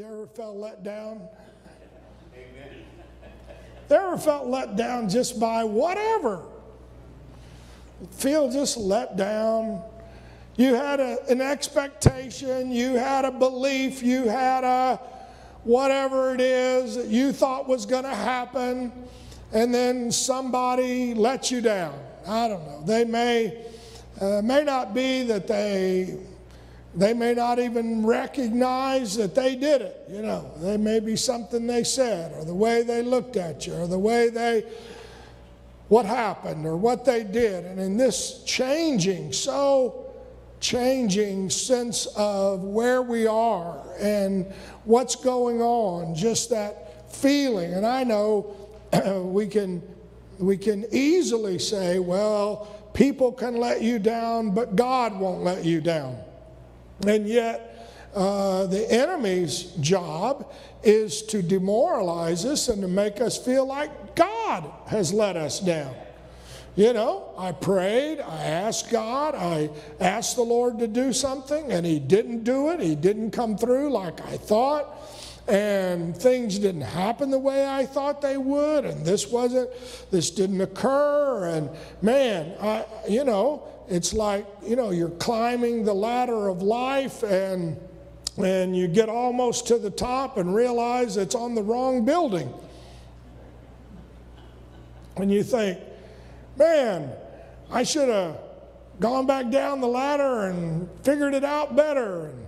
You ever felt let down? Amen. You ever felt let down just by whatever? Feel just let down. You had a, an expectation, you had a belief, you had a whatever it is that you thought was going to happen, and then somebody let you down. I don't know. They may, uh, may not be that they they may not even recognize that they did it. You know, they may be something they said, or the way they looked at you, or the way they, what happened, or what they did. And in this changing, so changing sense of where we are and what's going on, just that feeling. And I know we can, we can easily say, well, people can let you down, but God won't let you down. And yet, uh, the enemy's job is to demoralize us and to make us feel like God has let us down. You know, I prayed, I asked God, I asked the Lord to do something, and He didn't do it. He didn't come through like I thought, and things didn't happen the way I thought they would, and this wasn't, this didn't occur, and man, I, you know, it's like, you know, you're climbing the ladder of life and and you get almost to the top and realize it's on the wrong building. And you think, man, I should have gone back down the ladder and figured it out better. And,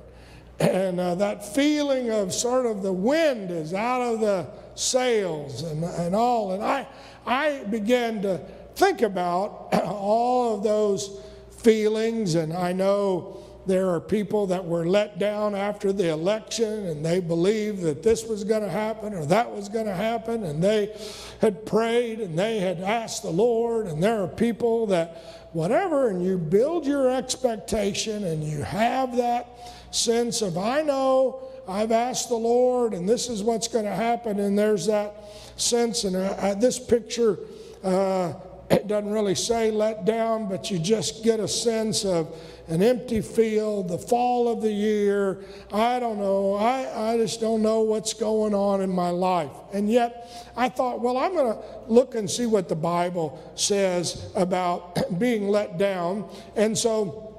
and uh, that feeling of sort of the wind is out of the sails and, and all. And I, I began to think about all of those feelings, and I know there are people that were let down after the election and they believed that this was going to happen or that was going to happen, and they had prayed and they had asked the Lord, and there are people that whatever, and you build your expectation and you have that sense of, I know I've asked the Lord and this is what's going to happen, and there's that sense, and uh, this picture. Uh, it doesn't really say let down, but you just get a sense of an empty field, the fall of the year. I don't know. I, I just don't know what's going on in my life. And yet, I thought, well, I'm going to look and see what the Bible says about being let down. And so,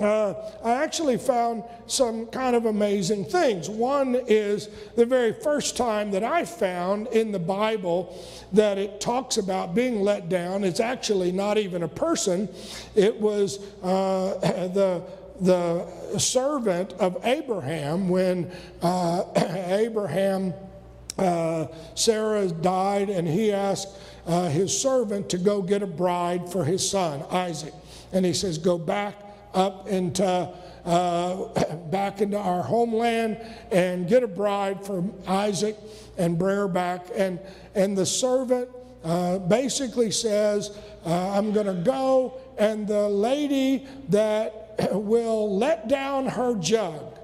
uh, I actually found some kind of amazing things. One is the very first time that I found in the Bible that it talks about being let down. It's actually not even a person, it was uh, the the servant of Abraham when uh, Abraham, uh, Sarah died, and he asked uh, his servant to go get a bride for his son, Isaac. And he says, Go back up into uh, back into our homeland and get a bride for Isaac and bring her back. And and the servant uh, basically says, uh, "I'm going to go, and the lady that will let down her jug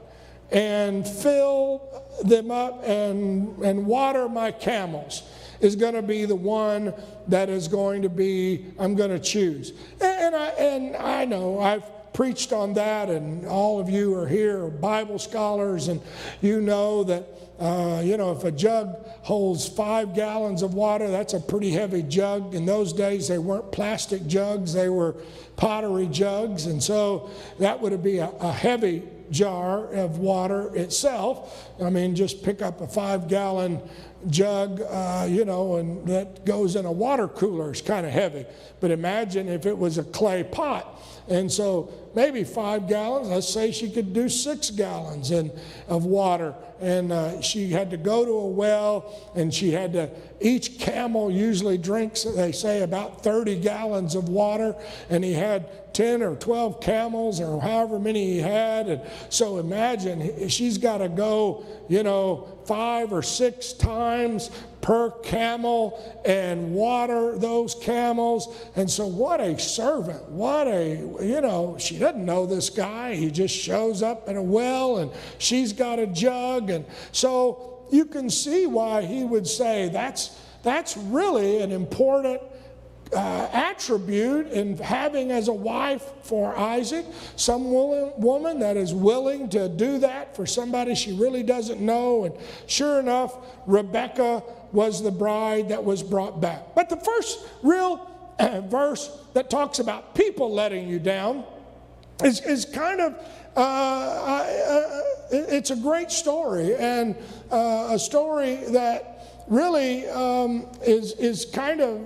and fill them up and and water my camels." is going to be the one that is going to be I'm going to choose. And I and I know I've preached on that, and all of you are here, Bible scholars, and you know that. Uh, you know, if a jug holds five gallons of water, that's a pretty heavy jug. In those days, they weren't plastic jugs, they were pottery jugs. And so that would be a, a heavy jar of water itself. I mean, just pick up a five gallon jug, uh, you know, and that goes in a water cooler. It's kind of heavy. But imagine if it was a clay pot. And so maybe five gallons. Let's say she could do six gallons in, of water. And uh, she had to go to a well, and she had to, each camel usually drinks, they say, about 30 gallons of water. And he had 10 or 12 camels, or however many he had. And so imagine she's got to go, you know, five or six times per camel and water those camels. And so, what a servant. What a, you know, she doesn't know this guy. He just shows up at a well and she's got a jug. And so, you can see why he would say that's, that's really an important uh, attribute in having as a wife for Isaac, some woman, woman that is willing to do that for somebody she really doesn't know. And sure enough, Rebecca was the bride that was brought back. But the first real uh, verse that talks about people letting you down is, is kind of uh, uh, it's a great story and uh, a story that really um, is, is kind of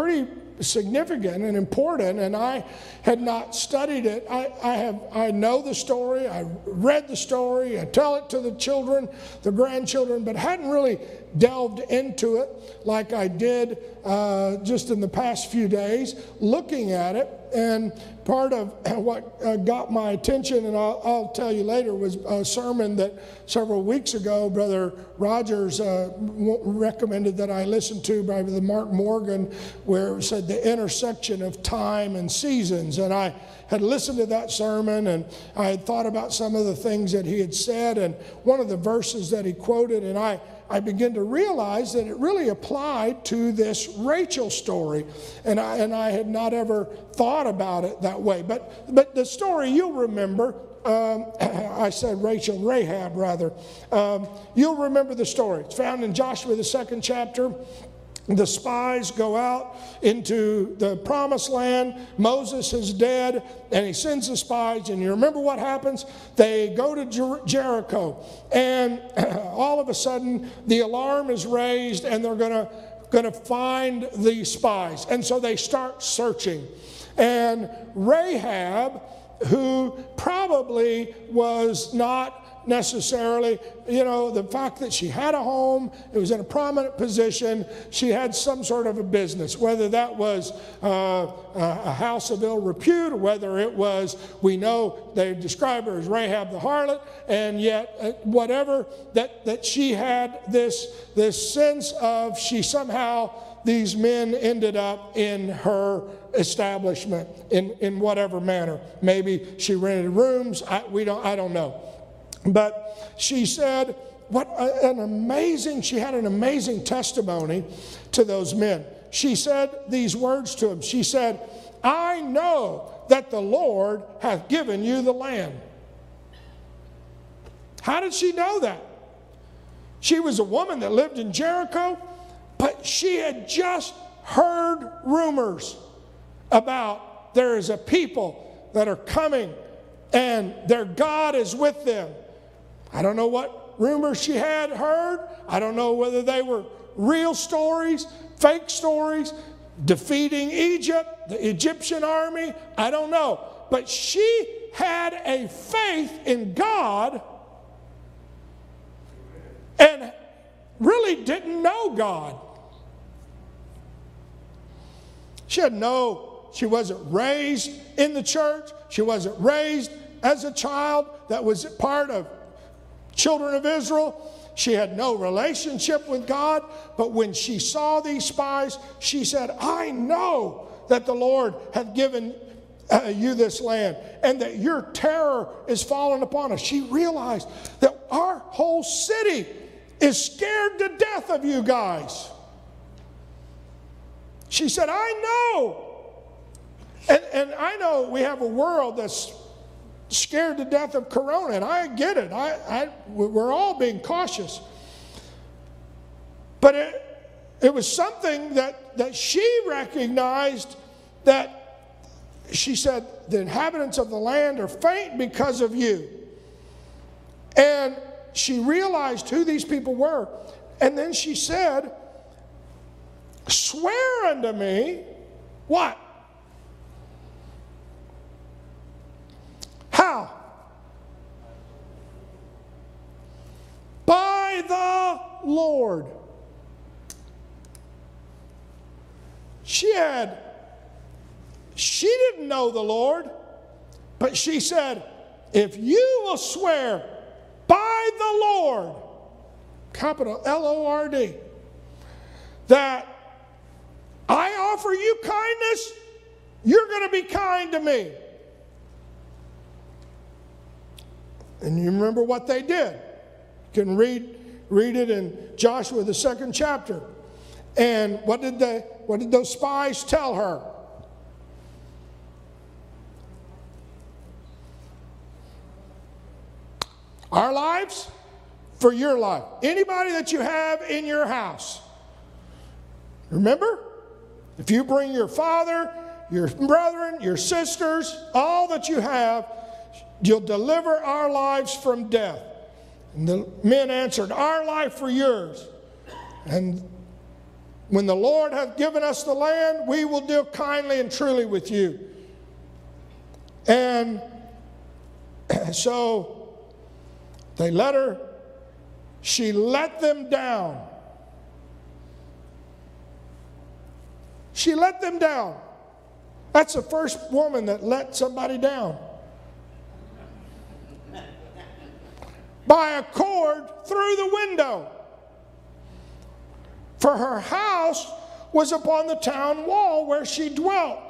pretty significant and important, and I had not studied it. I, I, have I know the story, I read the story, I tell it to the children, the grandchildren, but hadn't really delved into it like I did uh, just in the past few days, looking at it. And part of what uh, got my attention, and I'll, I'll, tell you later, was a sermon that several weeks ago Brother Rogers uh, recommended that I listen to by the Mark Morgan, where it said the intersection of time and seasons. And I had listened to that sermon and I had thought about some of the things that he had said, and one of the verses that he quoted, and I I began to realize that it really applied to this Rachel story. And I, and I had not ever thought about it that way. But, but the story you'll remember, um, I said Rachel, Rahab rather. Um, you'll remember the story. It's found in Joshua, the second chapter. The spies go out into the promised land. Moses is dead, and he sends the spies. And you remember what happens? They go to Jer- Jericho, and all of a sudden, the alarm is raised, and they're going to going to find the spies. And so they start searching. And Rahab, who probably was not necessarily. You know, the fact that she had a home, it was in a prominent position, she had some sort of a business, whether that was uh, a house of ill repute, whether it was, we know they describe her as Rahab the harlot, and yet uh, whatever, that, that she had this, this sense of she somehow, these men ended up in her establishment in, in whatever manner. Maybe she rented rooms, I, we don't, I don't know. But she said, what an amazing, she had an amazing testimony to those men. She said these words to them. She said, I know that the Lord hath given you the land. How did she know that? She was a woman that lived in Jericho, but she had just heard rumors about there is a people that are coming and their God is with them. I don't know what rumors she had heard. I don't know whether they were real stories, fake stories, defeating Egypt, the Egyptian army. I don't know. But she had a faith in God and really didn't know God. She had no, she wasn't raised in the church. She wasn't raised as a child that was part of children of Israel. She had no relationship with God, but when she saw these spies, she said, I know that the Lord hath given uh, you this land and that your terror is fallen upon us. She realized that our whole city is scared to death of you guys. She said, I know. And, and I know we have a world that's scared to death of corona, and I get it. I, I, we're all being cautious. But it, it was something that, that she recognized that she said, the inhabitants of the land are faint because of you. And she realized who these people were. And then she said, Swear unto me what? How? By the Lord. She had, she didn't know the Lord, but she said, if you will swear by the Lord, capital L O R D, that I offer you kindness, you're going to be kind to me. And you remember what they did. You can read, read it in Joshua, the second chapter. And what did, they, what did those spies tell her? Our lives for your life. Anybody that you have in your house. Remember? If you bring your father, your brethren, your sisters, all that you have, you'll deliver our lives from death. And the men answered, Our life for yours. And when the Lord hath given us the land, we will deal kindly and truly with you. And so they let her, she let them down. She let them down. That's the first woman that let somebody down. By a cord through the window. For her house was upon the town wall where she dwelt.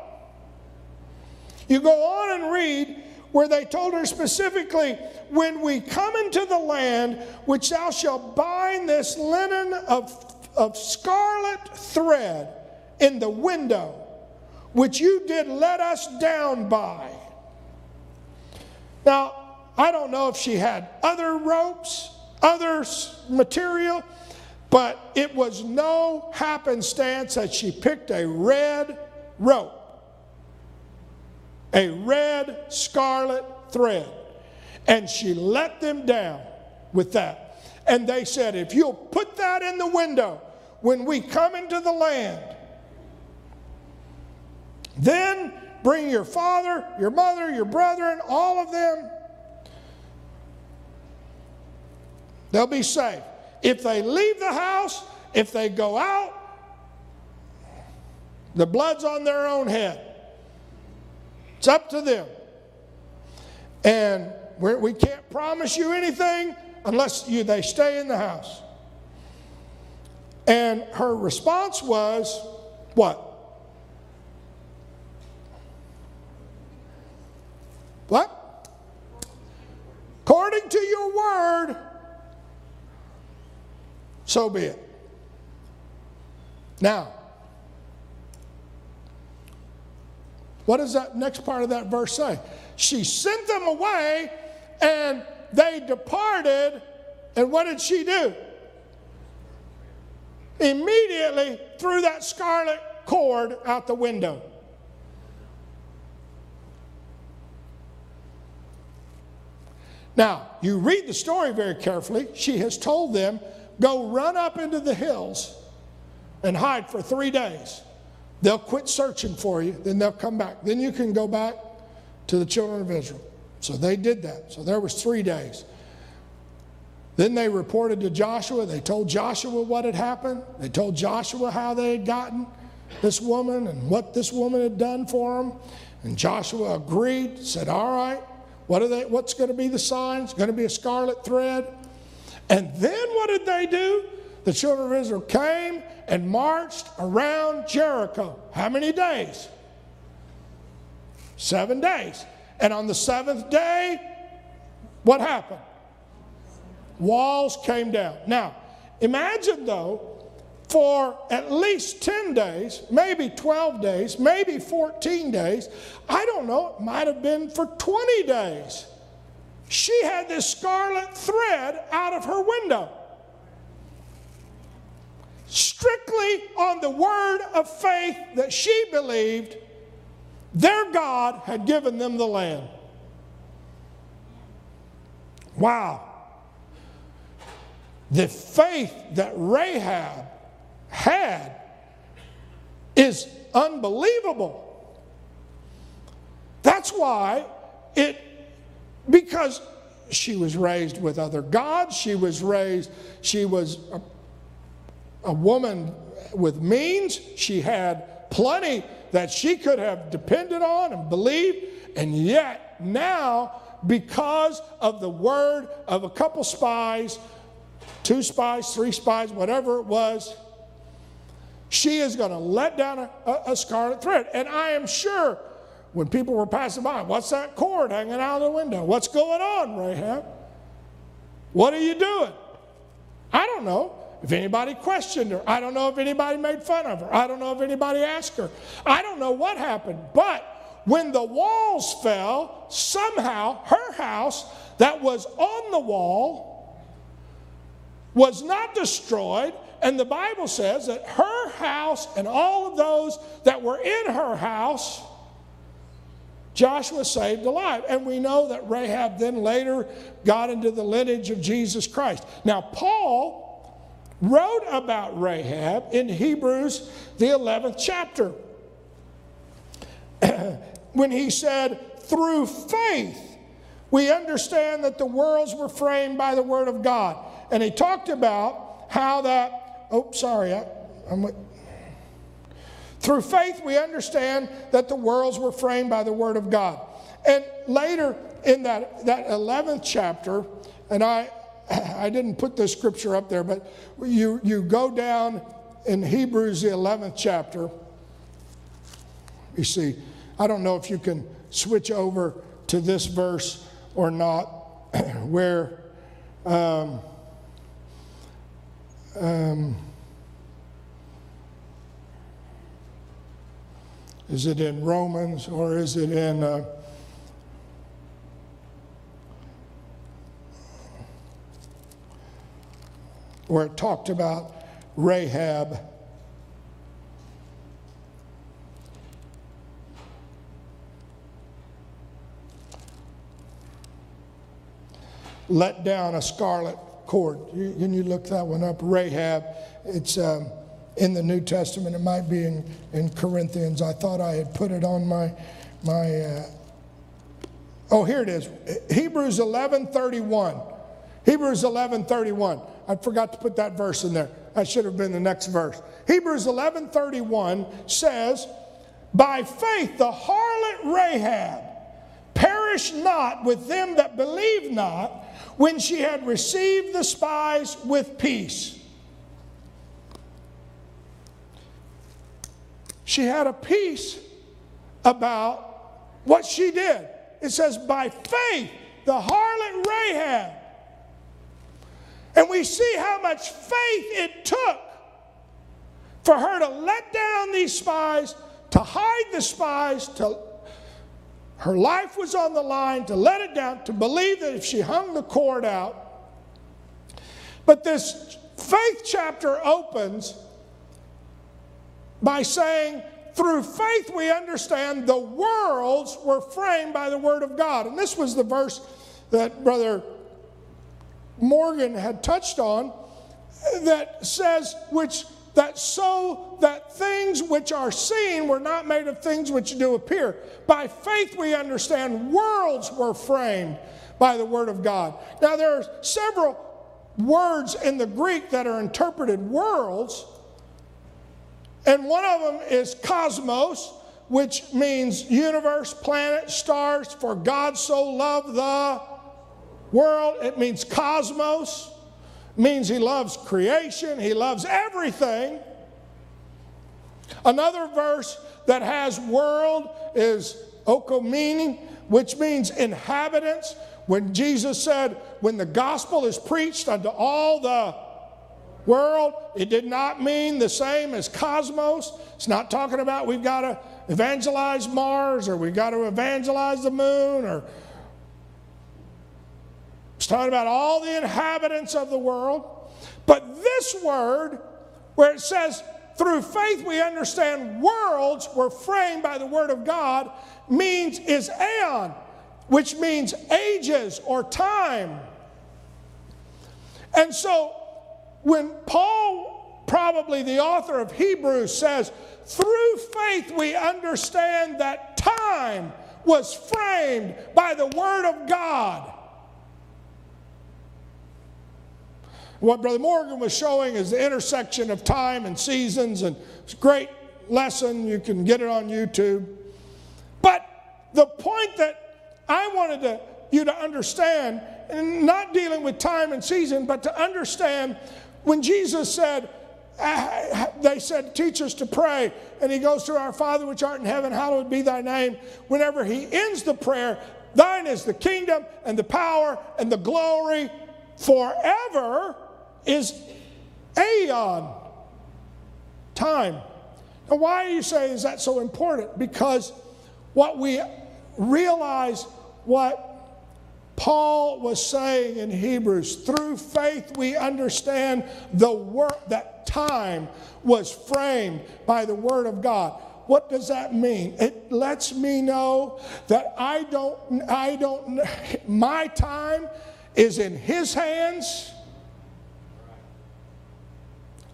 You go on and read where they told her specifically, When we come into the land which thou shalt bind this linen of, of scarlet thread in the window, which you did let us down by. Now, I don't know if she had other ropes, other material, but it was no happenstance that she picked a red rope, a red scarlet thread, and she let them down with that. And they said, If you'll put that in the window when we come into the land, then bring your father, your mother, your brethren, all of them. They'll be safe. If they leave the house, if they go out, the blood's on their own head. It's up to them. And we're, we can not promise you anything unless you, they stay in the house. And her response was, What? What? According to your word, so be it. Now, what does that next part of that verse say? She sent them away and they departed. And what did she do? Immediately threw that scarlet cord out the window. Now, you read the story very carefully. She has told them, go run up into the hills and hide for three days. They'll quit searching for you, then they'll come back. Then you can go back to the children of Israel. So they did that. So there was three days. Then they reported to Joshua. They told Joshua what had happened. They told Joshua how they had gotten this woman and what this woman had done for them. And Joshua agreed, said, All right, what are they, what's going to be the sign? It's going to be a scarlet thread. And then what did they do? The children of Israel came and marched around Jericho. How many days? Seven days. And on the seventh day, what happened? Walls came down. Now, imagine though, for at least 10 days, maybe 12 days, maybe 14 days. I don't know, it might have been for 20 days. She had this scarlet thread out of her window. Strictly on the word of faith that she believed their God had given them the land. Wow. The faith that Rahab had is unbelievable. That's why it, because she was raised with other gods, she was raised, she was a, a woman with means, she had plenty that she could have depended on and believed, and yet now, because of the word of a couple spies, two spies, three spies, whatever it was, she is going to let down a, a, a, scarlet thread. And I am sure when people were passing by, what's that cord hanging out of the window? What's going on, Rahab? What are you doing? I don't know. if anybody questioned her. I don't know if anybody made fun of her. I don't know if anybody asked her. I don't know what happened. But when the walls fell, somehow her house that was on the wall was not destroyed. And the Bible says that her house and all of those that were in her house Joshua saved alive. And we know that Rahab then later got into the lineage of Jesus Christ. Now, Paul wrote about Rahab in Hebrews, the 11th chapter, when he said, Through faith, we understand that the worlds were framed by the word of God. And he talked about how that, oh, sorry, I, am through faith, we understand that the worlds were framed by the Word of God. And later in that, that 11th chapter, and I, I didn't put this scripture up there, but you, you go down in Hebrews, the 11th chapter. You see, I don't know if you can switch over to this verse or not, where um, um, Is it in Romans or is it in. Uh, where it talked about Rahab. Let down a scarlet cord. can you look that one up? Rahab. It's. Um, in the New Testament. It might be in, in Corinthians. I thought I had put it on my, my uh, oh, here it is. Hebrews 11 31. Hebrews 11 31. I forgot to put that verse in there. That should have been the next verse. Hebrews 11 31 says, By faith the harlot Rahab perished not with them that believed not when she had received the spies with peace. She had a peace about what she did. It says, by faith, the harlot Rahab. And we see how much faith it took for her to let down these spies, to hide the spies, to her life was on the line, to let it down, to believe that if she hung the cord out. But this faith chapter opens by saying, through faith we understand the worlds were framed by the Word of God. And this was the verse that Brother Morgan had touched on that says, which that so that things which are seen were not made of things which do appear. By faith we understand worlds were framed by the Word of God. Now there are several words in the Greek that are interpreted worlds. And one of them is cosmos, which means universe, planet, stars. For God so loved the world. It means cosmos, means He loves creation, He loves everything. Another verse that has world is oikoumene, which means inhabitants. When Jesus said, When the gospel is preached unto all the world. It did not mean the same as cosmos. It's not talking about we've got to evangelize Mars or we've got to evangelize the moon or it's talking about all the inhabitants of the world. But this word, where it says, through faith we understand worlds were framed by the word of God, means is aeon, which means ages or time. And so when Paul, probably the author of Hebrews, says, through faith we understand that time was framed by the Word of God. What Brother Morgan was showing is the intersection of time and seasons, and it's a great lesson. You can get it on YouTube. But the point that I wanted to, you to understand, and not dealing with time and season, but to understand when Jesus said, ah, they said, teach us to pray. And he goes to our Father which art in heaven, hallowed be thy name. Whenever he ends the prayer, thine is the kingdom and the power and the glory forever is Aeon. Time. Now, why you say is that so important? Because what we realize what Paul was saying in Hebrews, through faith we understand the work that time was framed by the word of God. What does that mean? It lets me know that I don't, I don't, my time is in his hands.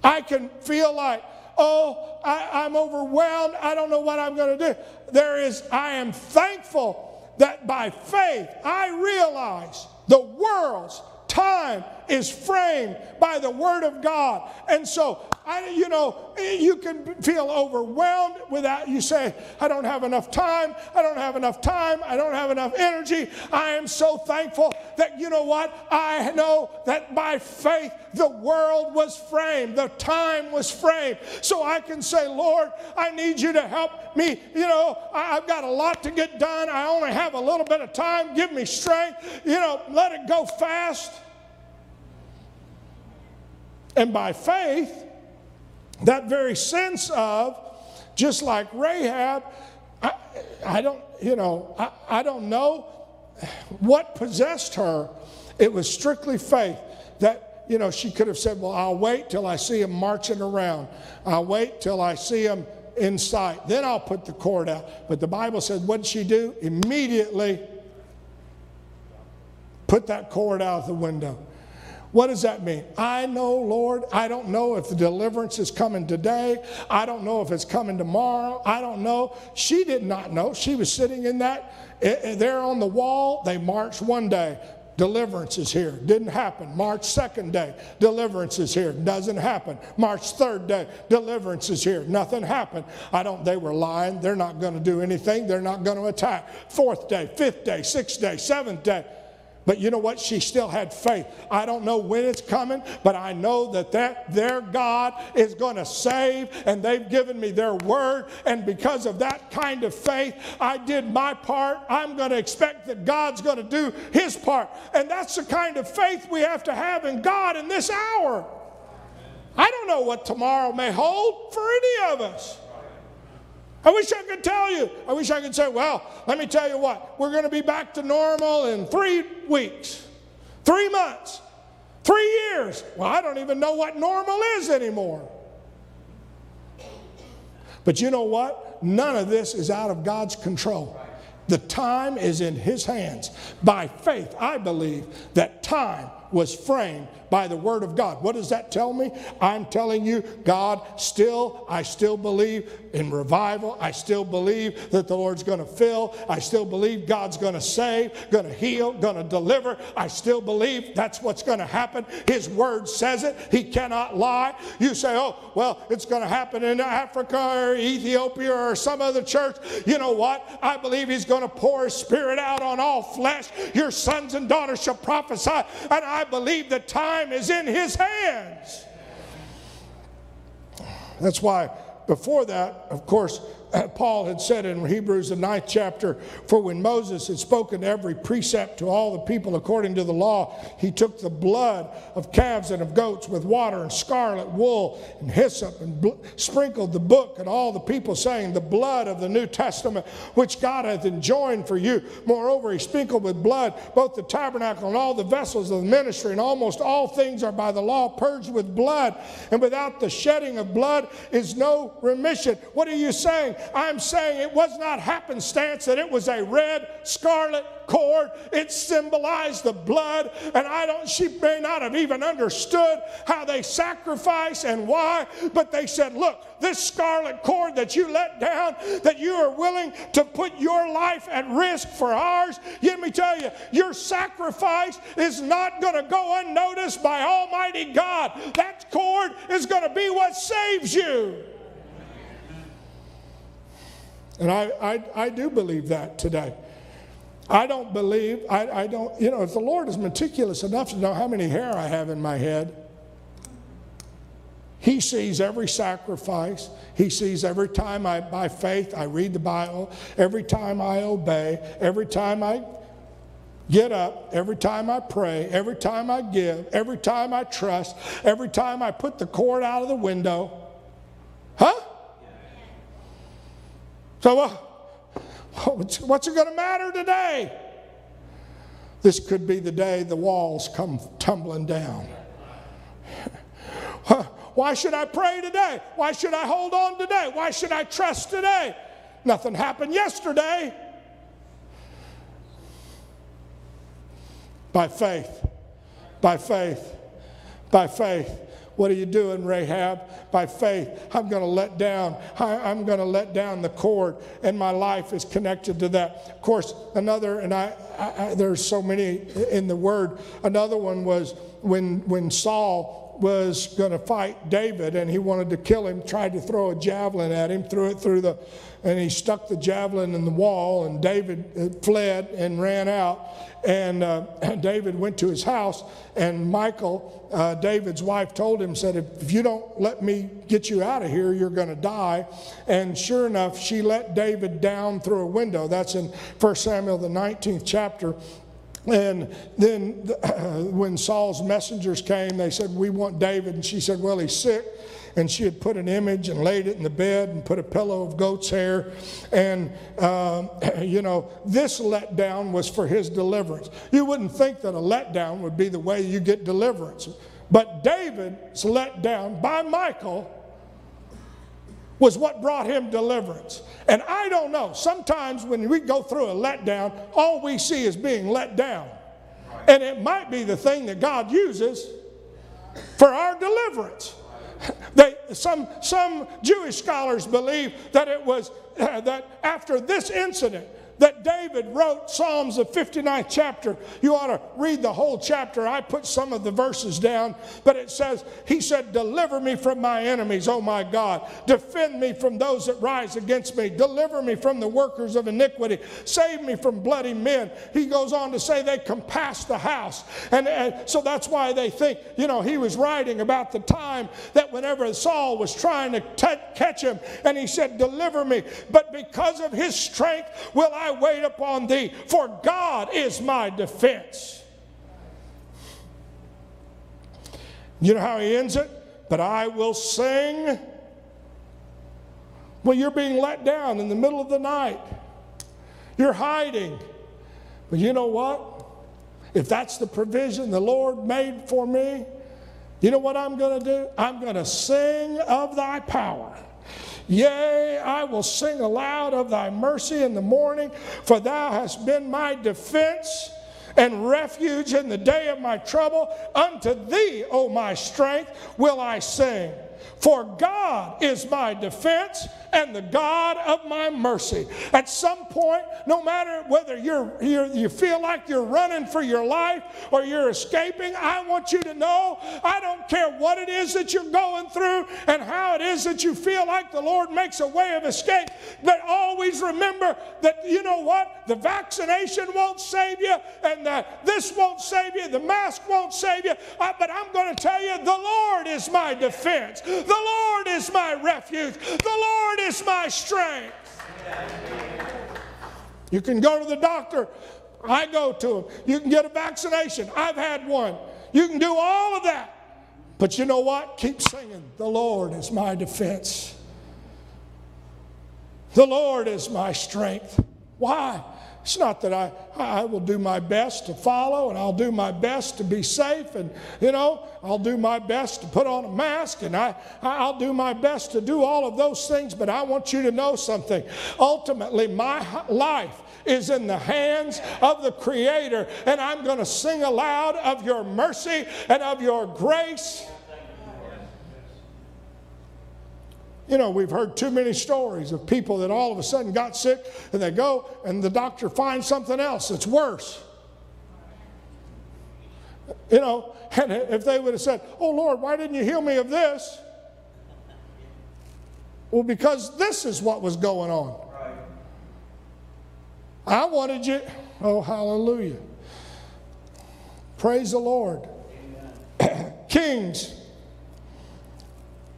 I can feel like, oh, I, am overwhelmed. I don't know what I'm going to do. There is, I am thankful that by faith I realize the world's time is framed by the Word of God. And so, I, you know, you can feel overwhelmed without, you say, I don't have enough time, I don't have enough time, I don't have enough energy. I am so thankful that, you know what, I know that by faith the world was framed, the time was framed. So I can say, Lord, I need you to help me. You know, I've got a lot to get done, I only have a little bit of time. Give me strength. You know, let it go fast. And by faith, that very sense of, just like Rahab, I, I don't, you know, I, I don't know what possessed her. It was strictly faith that, you know, she could have said, Well, I'll wait till I see him marching around. I'll wait till I see him in sight. Then I'll put the cord out. But the Bible said, What did she do? Immediately put that cord out of the window. What does that mean? I know, Lord, I don't know if the deliverance is coming today. I don't know if it's coming tomorrow. I don't know. She did not know. She was sitting in that, eh, eh, there on the wall. They marched one day. Deliverance is here. Didn't happen. March 2nd day, deliverance is here. Doesn't happen. March 3rd day, deliverance is here. Nothing happened. I don't, they were lying. They're not going to do anything. They're not going to attack. Fourth day, fifth day, sixth day, seventh day. But you know what? She still had faith. I don't know when it's coming, but I know that that their God is going to save, and they've given me their word. And because of that kind of faith, I did my part. I'm going to expect that God's going to do his part. And that's the kind of faith we have to have in God in this hour. I don't know what tomorrow may hold for any of us. I wish I could tell you. I wish I could say, well, let me tell you what, we're going to be back to normal in three weeks, three months, three years. Well, I don't even know what normal is anymore. But you know what? None of this is out of God's control. The time is in His hands. By faith, I believe that time was framed by the Word of God. What does that tell me? I'm telling you, God still, I still believe in revival. I still believe that the Lord's going to fill. I still believe God's going to save, going to heal, going to deliver. I still believe that's what's going to happen. His Word says it. He cannot lie. You say, oh, well, it's going to happen in Africa or Ethiopia or some other church. You know what? I believe He's going to pour His Spirit out on all flesh. Your sons and daughters shall prophesy. And I believe the time is in His hands. That's why before that, of course, Paul had said in Hebrews, the ninth chapter, for when Moses had spoken every precept to all the people according to the law, he took the blood of calves and of goats with water and scarlet wool and hyssop and bl- sprinkled the book and all the people, saying, The blood of the New Testament, which God hath enjoined for you. Moreover, he sprinkled with blood both the tabernacle and all the vessels of the ministry, and almost all things are by the law purged with blood, and without the shedding of blood is no remission. What are you saying? I'm saying it was not happenstance that it was a red scarlet cord. It symbolized the blood. And I don't, she may not have even understood how they sacrifice and why, but they said, look, this scarlet cord that you let down, that you are willing to put your life at risk for ours, let me tell you, your sacrifice is not going to go unnoticed by Almighty God. That cord is going to be what saves you. And I, I, I do believe that today. I don't believe, I, I don't, you know, if the Lord is meticulous enough to know how many hair I have in my head, He sees every sacrifice. He sees every time I, by faith, I read the Bible, every time I obey, every time I get up, every time I pray, every time I give, every time I trust, every time I put the cord out of the window. Huh? So, uh, what's it going to matter today? This could be the day the walls come tumbling down. Why should I pray today? Why should I hold on today? Why should I trust today? Nothing happened yesterday. By faith, by faith, by faith. What are you doing, Rahab? By faith, I'm going to let down. I, am going to let down the cord, and my life is connected to that. Of course, another, and I, I, there's so many in the Word. Another one was when when Saul was going to fight David and he wanted to kill him, tried to throw a javelin at him, threw it through the, and he stuck the javelin in the wall, and David uh, fled and ran out. And uh, David went to his house, and Michal, uh, David's wife, told him, said, If you don't let me get you out of here, you're going to die. And sure enough, she let David down through a window. That's in 1 Samuel, the 19th chapter. And then when Saul's messengers came, they said, We want David. And she said, Well, he's sick. And she had put an image and laid it in the bed and put a pillow of goat's hair. And, um, you know, this letdown was for his deliverance. You wouldn't think that a letdown would be the way you get deliverance. But David's letdown by Michal was what brought him deliverance. And I don't know, sometimes when we go through a letdown, all we see is being let down. And it might be the thing that God uses for our deliverance. They, some, some Jewish scholars believe that it was uh, that after this incident, that David wrote Psalms, the 59th chapter. You ought to read the whole chapter. I put some of the verses down, but it says, He said, Deliver me from my enemies, O my God. Defend me from those that rise against me. Deliver me from the workers of iniquity. Save me from bloody men. He goes on to say, They compass the house. And, and so that's why they think, you know, he was writing about the time that whenever Saul was trying to catch him, and he said, Deliver me. But because of his strength, will I I wait upon thee, for God is my defense. You know how he ends it? But I will sing. Well, you're being let down in the middle of the night. You're hiding. But you know what? If that's the provision the Lord made for me, you know what I'm going to do? I'm going to sing of thy power. Yea, I will sing aloud of thy mercy in the morning, for thou hast been my defense and refuge in the day of my trouble. Unto thee, O my strength, will I sing. For God is my defense and the God of my mercy. At some point, no matter whether you're, you're, you feel like you're running for your life or you're escaping, I want you to know I don't care what it is that you're going through and how it is that you feel like the Lord makes a way of escape. But always remember that, you know what? The vaccination won't save you, and the, this won't save you, the mask won't save you. Uh, but I'm going to tell you, the Lord is my defense. The Lord is my refuge. The Lord is my strength. You can go to the doctor. I go to him. You can get a vaccination. I've had one. You can do all of that. But you know what? Keep singing. The Lord is my defense. The Lord is my strength. Why? It's not that I, I will do my best to follow and I'll do my best to be safe and, you know, I'll do my best to put on a mask and I, I'll do my best to do all of those things, but I want you to know something. Ultimately, my life is in the hands of the Creator, and I'm going to sing aloud of your mercy and of your grace You know, we've heard too many stories of people that all of a sudden got sick and they go and the doctor finds something else that's worse. You know, and if they would have said, Oh Lord, why didn't you heal me of this? Well, because this is what was going on. I wanted you, oh, hallelujah. Praise the Lord. Kings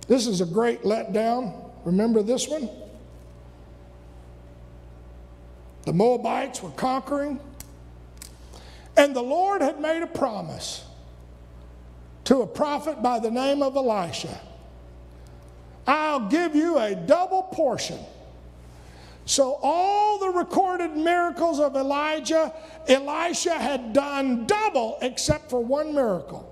this is a great letdown. Remember this one? The Moabites were conquering, And the Lord had made a promise to a prophet by the name of Elisha I'll give you a double portion. So, all the recorded miracles of Elijah, Elisha had done double except for one miracle.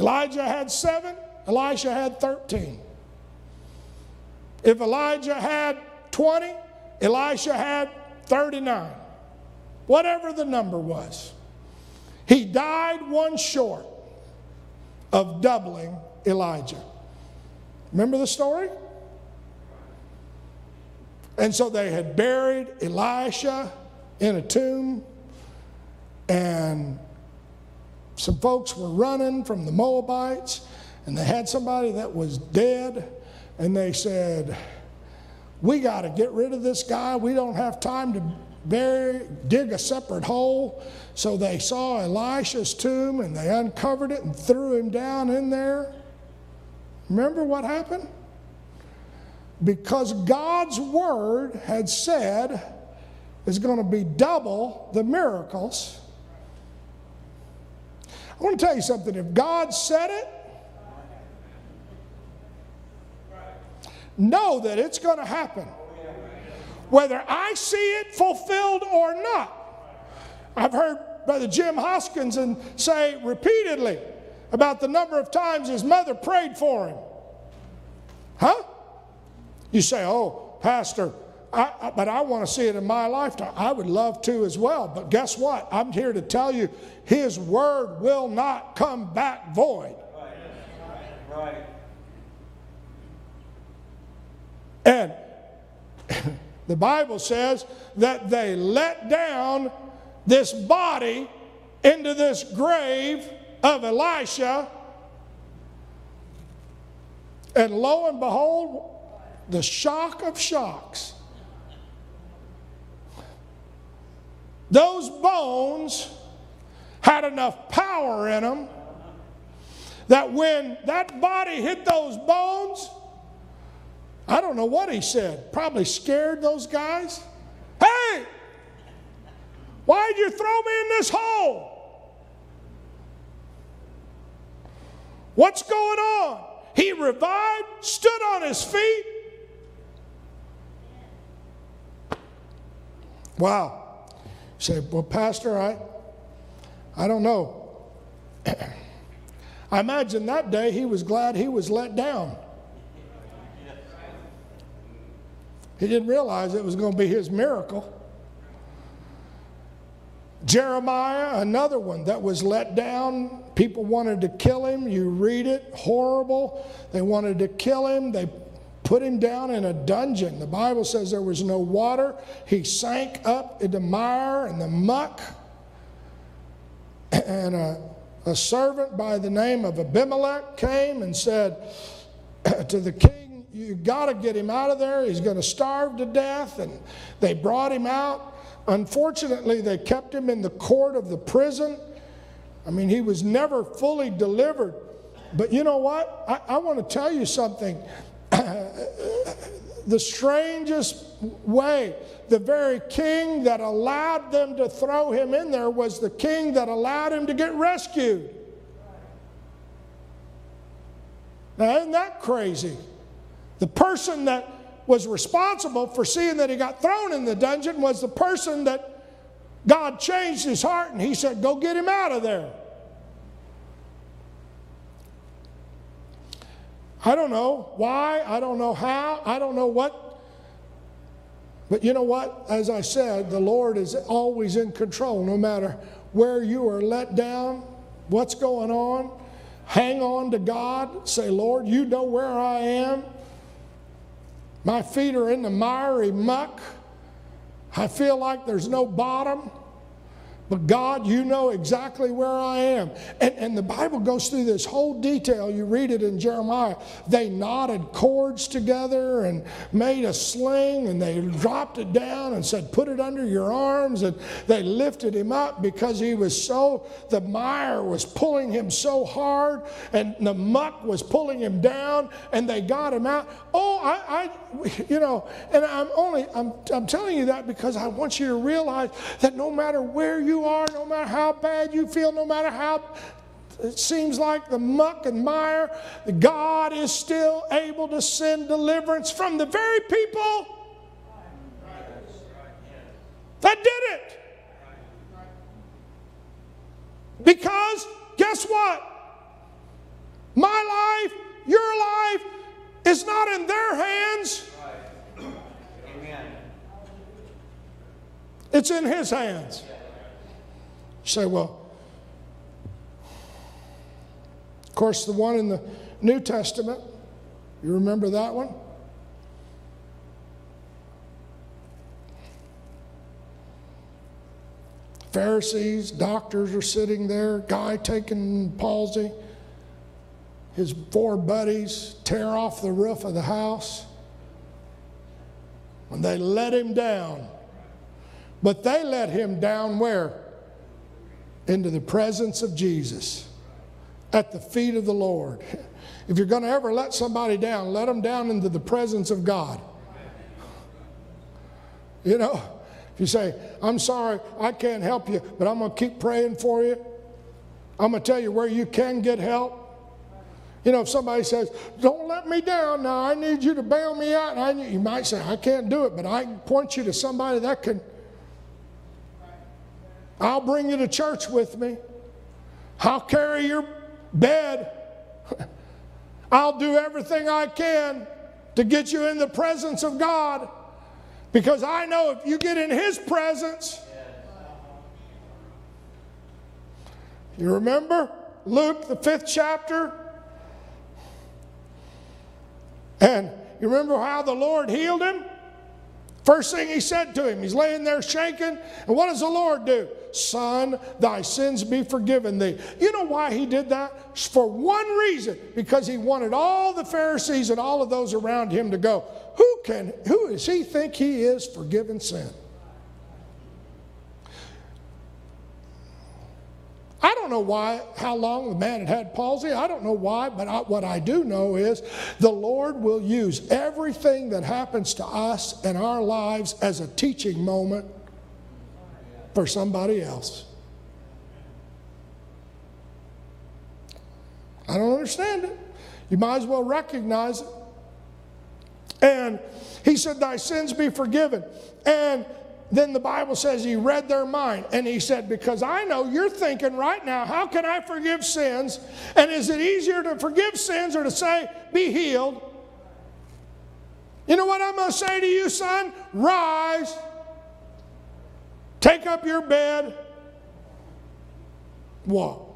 Elijah had seven, Elisha had 13. If Elijah had 20, Elisha had 39. Whatever the number was. He died one short of doubling Elijah. Remember the story? And so they had buried Elisha in a tomb, and some folks were running from the Moabites, and they had somebody that was dead, and they said, We got to get rid of this guy. We don't have time to bury, dig a separate hole. So they saw Elisha's tomb and they uncovered it and threw him down in there. Remember what happened? Because God's word had said is going to be double the miracles. I want to tell you something. If God said it, know that it's going to happen. Whether I see it fulfilled or not. I've heard Brother Jim Hoskins say repeatedly about the number of times his mother prayed for him. Huh? You say, oh, Pastor, I, I, but I want to see it in my lifetime. I would love to as well. But guess what? I'm here to tell you His word will not come back void. Right. right. And the Bible says that they let down this body into this grave of Elisha. And lo and behold, the shock of shocks. Those bones had enough power in them that when that body hit those bones, I don't know what he said, probably scared those guys. Hey, why'd you throw me in this hole? What's going on? He revived, stood on his feet. Wow. Say, well, Pastor, I, I don't know. I imagine that day he was glad he was let down. He didn't realize it was going to be his miracle. Jeremiah, another one that was let down. People wanted to kill him. You read it, horrible. They wanted to kill him. They put him down in a dungeon. The Bible says there was no water. He sank up in the mire and the muck. And a, a servant by the name of Abimelech came and said to the king, you got to get him out of there. He's going to starve to death. And they brought him out. Unfortunately, they kept him in the court of the prison. I mean, he was never fully delivered. But you know what? I, I want to tell you something. The strangest way, the very king that allowed them to throw him in there was the king that allowed him to get rescued. Now, isn't that crazy? The person that was responsible for seeing that he got thrown in the dungeon was the person that God changed his heart and he said, Go get him out of there. I don't know why, I don't know how, I don't know what. But you know what? As I said, the Lord is always in control no matter where you are let down, what's going on. Hang on to God. Say, Lord, you know where I am. My feet are in the miry muck. I feel like there's no bottom. But God, you know exactly where I am. And, and the Bible goes through this whole detail. You read it in Jeremiah. They knotted cords together and made a sling and they dropped it down and said, Put it under your arms. And they lifted him up because he was so, the mire was pulling him so hard and the muck was pulling him down and they got him out. Oh, I, I you know, and I'm only, I'm, I'm telling you that because I want you to realize that no matter where you are, no matter how bad you feel, no matter how it seems like the muck and mire, God is still able to send deliverance from the very people that did it. Because guess what? My life, your life is not in their hands. It's in His hands. Say, well, of course, the one in the New Testament, you remember that one? Pharisees, doctors are sitting there, guy taking palsy. His four buddies tear off the roof of the house. When they let him down, but they let him down where? Into the presence of Jesus, at the feet of the Lord. If you're going to ever let somebody down, let them down into the presence of God. You know, if you say, I'm sorry, I can't help you, but I'm going to keep praying for you, I'm going to tell you where you can get help. You know, if somebody says, Don't let me down now, I need you to bail me out, I, you might say, I can't do it, but I can point you to somebody that can I'll bring you to church with me. I'll carry your bed. I'll do everything I can to get you in the presence of God because I know if you get in His presence, you remember Luke, the fifth chapter? And you remember how the Lord healed him? First thing he said to him, he's laying there shaking. And what does the Lord do? Son, thy sins be forgiven thee. You know why he did that? For one reason, because he wanted all the Pharisees and all of those around him to go, who can, who does he think he is forgiving sin? I don't know why, how long the man had had palsy. I don't know why, but I, what I do know is the Lord will use everything that happens to us in our lives as a teaching moment for somebody else. I don't understand it. You might as well recognize it. And he said, Thy sins be forgiven. And then the Bible says he read their mind and he said, Because I know you're thinking right now, how can I forgive sins? And is it easier to forgive sins or to say, Be healed? You know what I'm going to say to you, son? Rise, take up your bed, walk.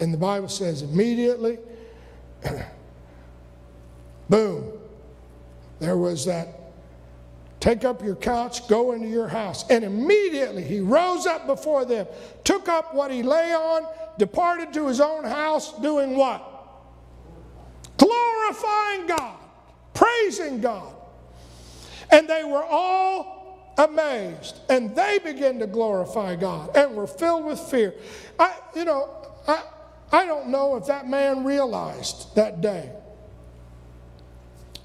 And the Bible says, immediately, boom, there was that Take up your couch, go into your house. And immediately he rose up before them, took up what he lay on, departed to his own house, doing what? Glorifying God, praising God. And they were all amazed. And they began to glorify God and were filled with fear. I, you know, I, I don't know if that man realized that day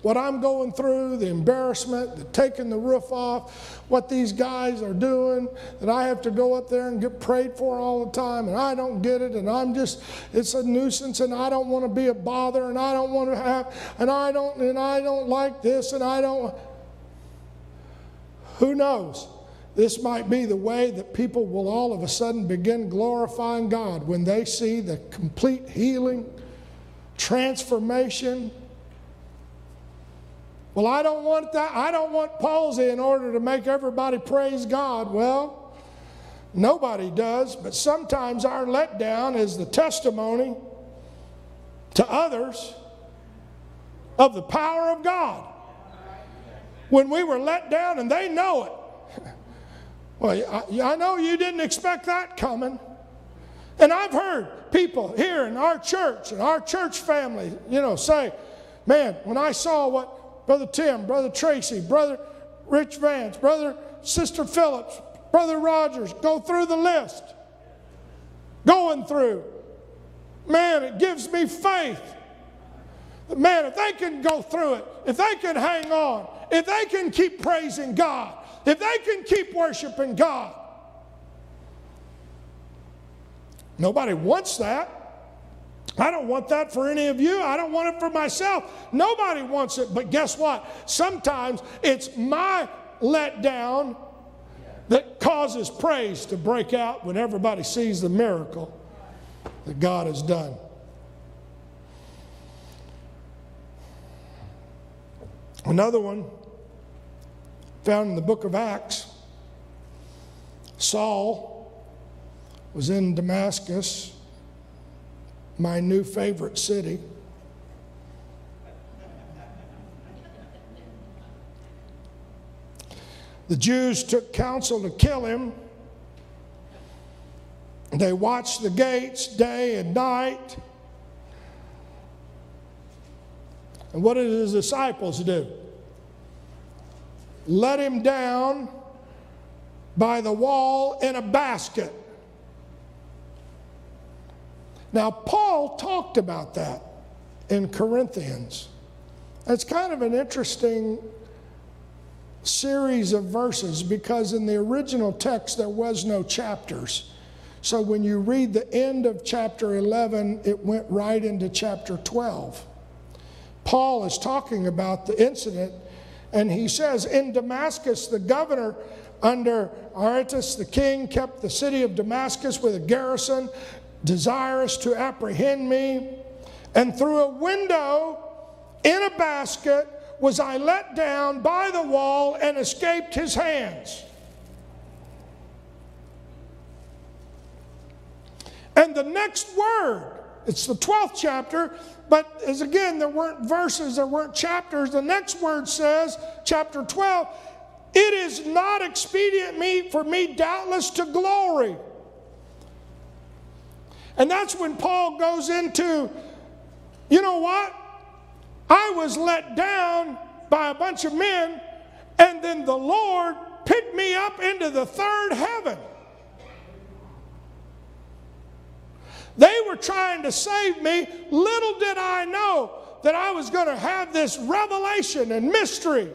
what I'm going through, the embarrassment, the taking the roof off, what these guys are doing, that I have to go up there and get prayed for all the time, and I don't get it, and I'm just, it's a nuisance, and I don't want to be a bother, and I don't want to have, and I don't, and I don't like this, and I don't. Who knows? This might be the way that people will all of a sudden begin glorifying God when they see the complete healing, transformation, well, I don't want that. I don't want palsy in order to make everybody praise God. Well, nobody does, but sometimes our letdown is the testimony to others of the power of God. When we were let down and they know it. Well, I, know you didn't expect that coming. And I've heard people here in our church and our church family, you know, say, man, when I saw what Brother Tim, Brother Tracy, Brother Rich Vance, Brother Sister Phillips, Brother Rogers go through the list, going through, man, it gives me faith. Man, if they can go through it, if they can hang on, if they can keep praising God, if they can keep worshiping God, Nobody wants that. I don't want that for any of you. I don't want it for myself. Nobody wants it. But guess what? Sometimes it's my letdown that causes praise to break out when everybody sees the miracle that God has done. Another one found in the book of Acts Saul was in Damascus, my new favorite city. The Jews took counsel to kill him. They watched the gates day and night. And what did his disciples do? Let him down by the wall in a basket. Now, Paul talked about that in Corinthians. It's kind of an interesting series of verses because in the original text there was no chapters. So when you read the end of chapter 11, it went right into chapter 12. Paul is talking about the incident, and he says, In Damascus, the governor under Aretas the king kept the city of Damascus with a garrison desirous to apprehend me. And through a window in a basket was I let down by the wall and escaped his hands. And the next word, it's the 12th chapter, but as again, there weren't verses, there weren't chapters. The next word says, chapter 12, it is not expedient me for me doubtless to glory and that's when Paul goes into, you know what? I was let down by a bunch of men, and then the Lord picked me up into the third heaven. They were trying to save me. Little did I know that I was going to have this revelation and mystery.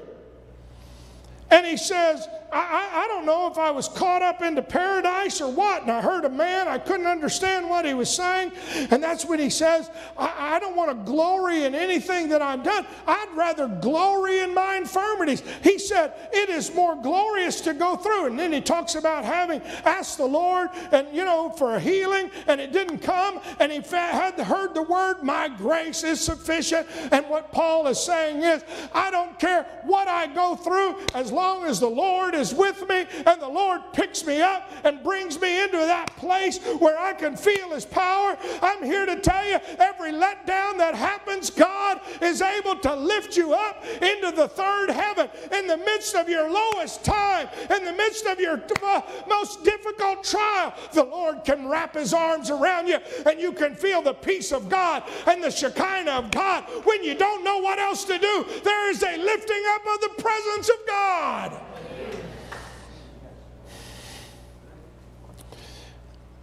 And he says, I, I, don't know if I was caught up into paradise or what. And I heard a man, I couldn't understand what he was saying. And that's when he says, I, I don't want to glory in anything that I've done. I'd rather glory in my infirmities. He said, It is more glorious to go through. And then he talks about having asked the Lord and, you know, for a healing, and it didn't come. And he had heard the word, My grace is sufficient. And what Paul is saying is, I don't care what I go through as long as the Lord is with me and the Lord picks me up and brings me into that place where I can feel His power, I'm here to tell you every letdown that happens, God is able to lift you up into the third heaven in the midst of your lowest time, in the midst of your uh, most difficult trial. The Lord can wrap His arms around you and you can feel the peace of God and the Shekinah of God when you don't know what else to do. There is a lifting up of the presence of God.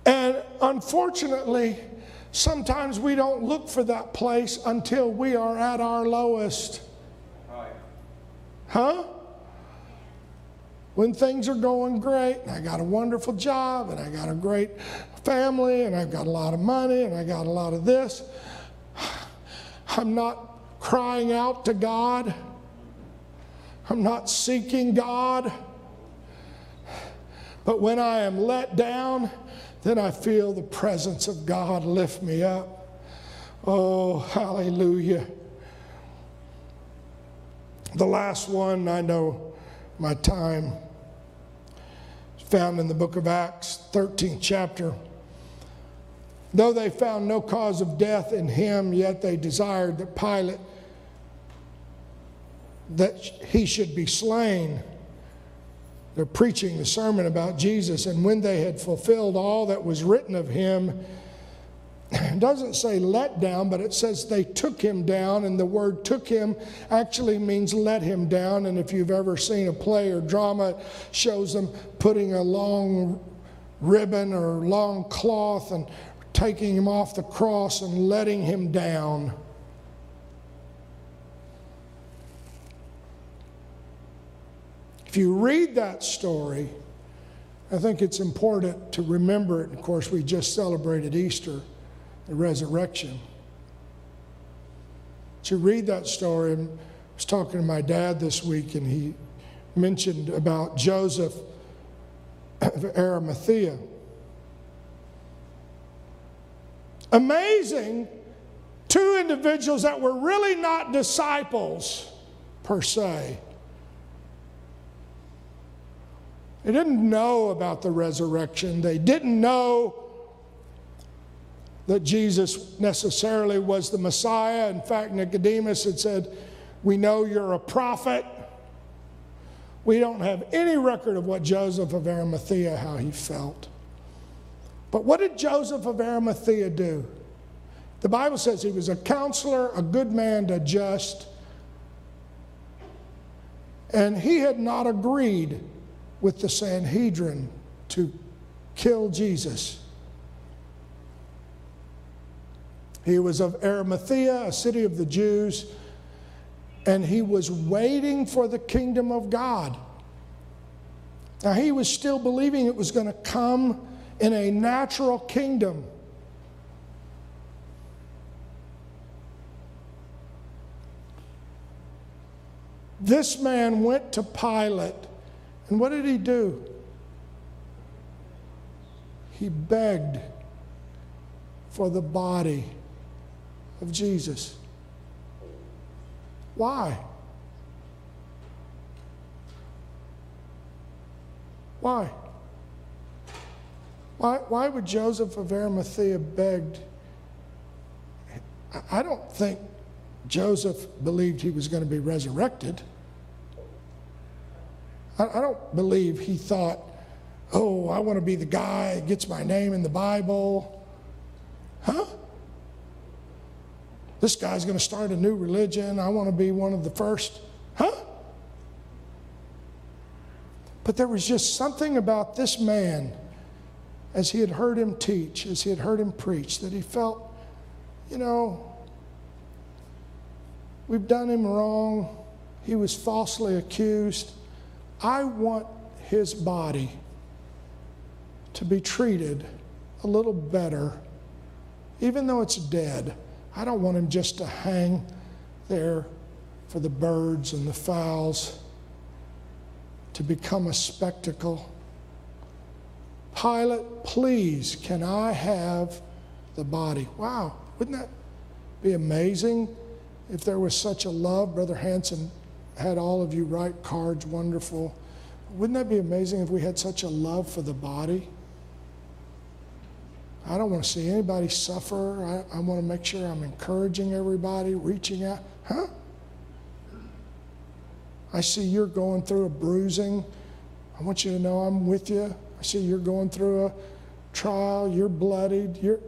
And unfortunately, sometimes we don't look for that place until we are at our lowest. Huh? When things are going great, and I got a wonderful job, and I got a great family, and I've got a lot of money, and I got a lot of this, I'm not crying out to God. I'm not seeking God. But when I am let down, then I feel the presence of God lift me up. Oh, hallelujah. The last one, I know my time, found in the book of Acts, 13th chapter. Though they found no cause of death in him, yet they desired that Pilate that he should be slain. They're preaching the sermon about Jesus, and when they had fulfilled all that was written of him, it doesn't say let down, but it says they took him down, and the word took him actually means let him down. And if you've ever seen a play or drama, it shows them putting a long ribbon or long cloth and taking him off the cross and letting him down. If you read that story, I think it's important to remember it. Of course, we just celebrated Easter, the resurrection. To read that story, I was talking to my dad this week, and he mentioned about Joseph of Arimathea. Amazing, two individuals that were really not disciples per se They didn't know about the resurrection. They didn't know that Jesus necessarily was the Messiah. In fact, Nicodemus had said, We know you're a prophet. We don't have any record of what Joseph of Arimathea, how he felt. But what did Joseph of Arimathea do? The Bible says he was a counselor, a good man to just, and he had not agreed with the Sanhedrin to kill Jesus. He was of Arimathea, a city of the Jews, and he was waiting for the kingdom of God. Now, he was still believing it was going to come in a natural kingdom. This man went to Pilate and what did he do? He begged for the body of Jesus. Why? Why? Why, why would Joseph of Arimathea begged? I don't think Joseph believed he was going to be resurrected. I, don't believe he thought, oh, I want to be the guy that gets my name in the Bible. Huh? This guy's going to start a new religion. I want to be one of the first. Huh? But there was just something about this man, as he had heard him teach, as he had heard him preach, that he felt, you know, we've done him wrong. He was falsely accused. I want his body to be treated a little better, even though it's dead. I don't want him just to hang there for the birds and the fowls to become a spectacle. Pilate, please, can I have the body? Wow, wouldn't that be amazing if there was such a love? Brother Hanson had all of you write cards, wonderful. Wouldn't that be amazing if we had such a love for the body? I don't want to see anybody suffer. I, I want to make sure I'm encouraging everybody, reaching out. Huh? I see you're going through a bruising. I want you to know I'm with you. I see you're going through a trial. You're bloodied. You're,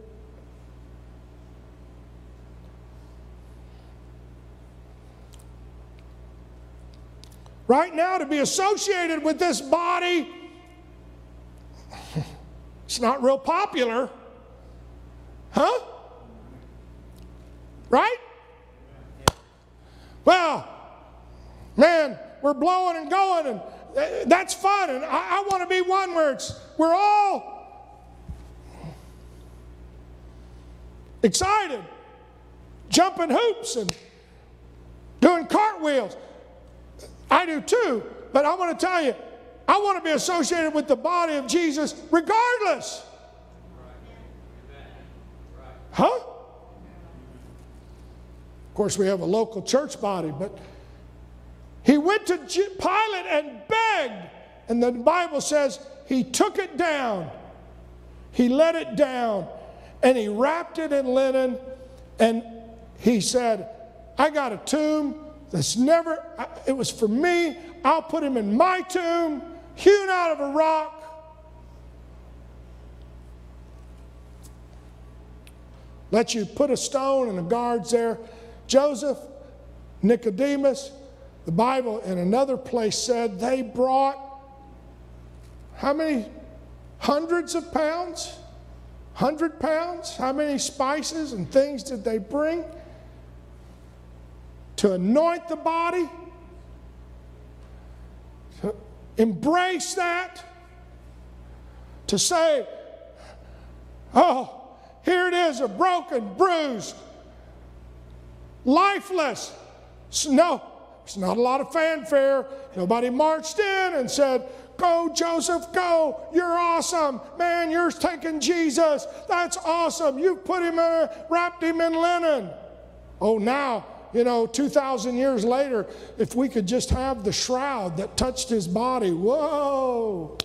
right now to be associated with this body, it's not real popular. Huh? Right? Well, man, we're blowing and going, and uh, that's fun. And I, I want to be one where it's we're all excited, jumping hoops and doing cartwheels. I do too, but I want to tell you, I want to be associated with the body of Jesus regardless. Huh? Of course, we have a local church body, but he went to Pilate and begged, and the Bible says he took it down. He let it down, and he wrapped it in linen, and he said, I got a tomb that's never, it was for me. I'll put him in my tomb. hewn out of a rock. Let you put a stone and the guards there. Joseph, Nicodemus, the Bible in another place said they brought how many hundreds of pounds? Hundred pounds? How many spices and things did they bring to anoint the body? To embrace that? To say, oh, here it is, a broken, bruised, lifeless. No, it's not a lot of fanfare. Nobody marched in and said, Go, Joseph, go. You're awesome. Man, you're taking Jesus. That's awesome. You've put him in, wrapped him in linen. Oh, now, you know, 2,000 years later, if we could just have the shroud that touched his body, whoa.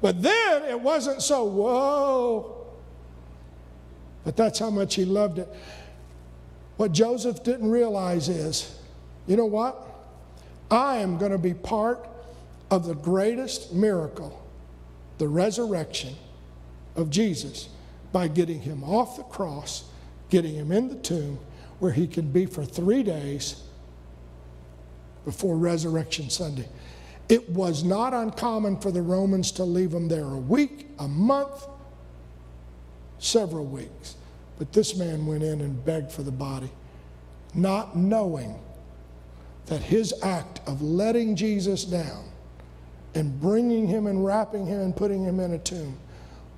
But then it wasn't so, whoa. But that's how much he loved it. What Joseph didn't realize is, you know what? I am going to be part of the greatest miracle, the resurrection of Jesus, by getting him off the cross, getting him in the tomb, where he can be for three days before Resurrection Sunday. It was not uncommon for the Romans to leave him there a week, a month, several weeks. But this man went in and begged for the body, not knowing that his act of letting Jesus down and bringing him and wrapping him and putting him in a tomb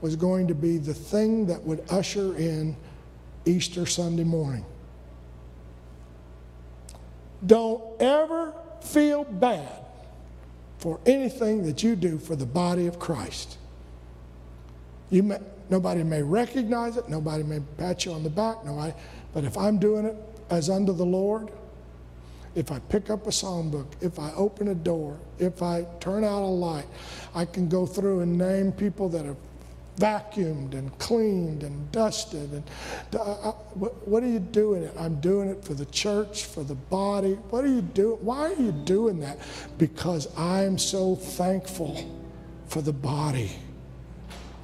was going to be the thing that would usher in Easter Sunday morning. Don't ever feel bad for anything that you do for the body of Christ. You may, nobody may recognize it, nobody may pat you on the back, nobody, but if I'm doing it as unto the Lord, if I pick up a songbook, if I open a door, if I turn out a light, I can go through and name people that have vacuumed and cleaned and dusted. And what are you doing it? I'm doing it for the church, for the body. What are you doing? Why are you doing that? Because I'm so thankful for the body.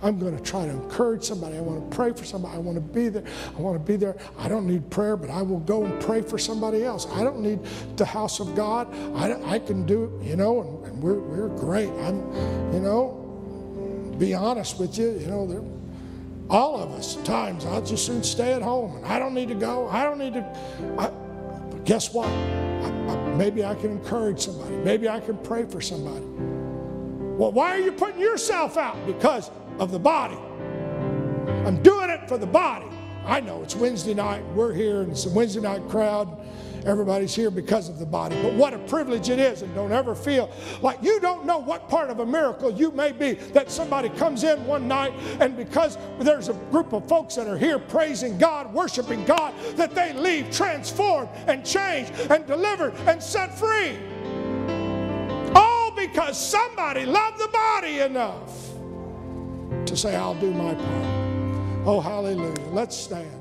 I'm going to try to encourage somebody. I want to pray for somebody. I want to be there. I want to be there. I don't need prayer, but I will go and pray for somebody else. I don't need the house of God. I, I can do it, you know, and, and we're, we're great. I'm, you know, be honest with you, you know, there, all of us times, I'll just soon stay at home and I don't need to go. I don't need to. I, guess what? I, I, maybe I can encourage somebody. Maybe I can pray for somebody. Well, why are you putting yourself out? Because of the body. I'm doing it for the body. I know it's Wednesday night. We're here, and it's a Wednesday night crowd. Everybody's here because of the body. But what a privilege it is, and don't ever feel like you don't know what part of a miracle you may be that somebody comes in one night, and because there's a group of folks that are here praising God, worshiping God, that they leave transformed and changed and delivered and set free. All because somebody loved the body enough to say, I'll do my part. Oh, hallelujah. Let's stand.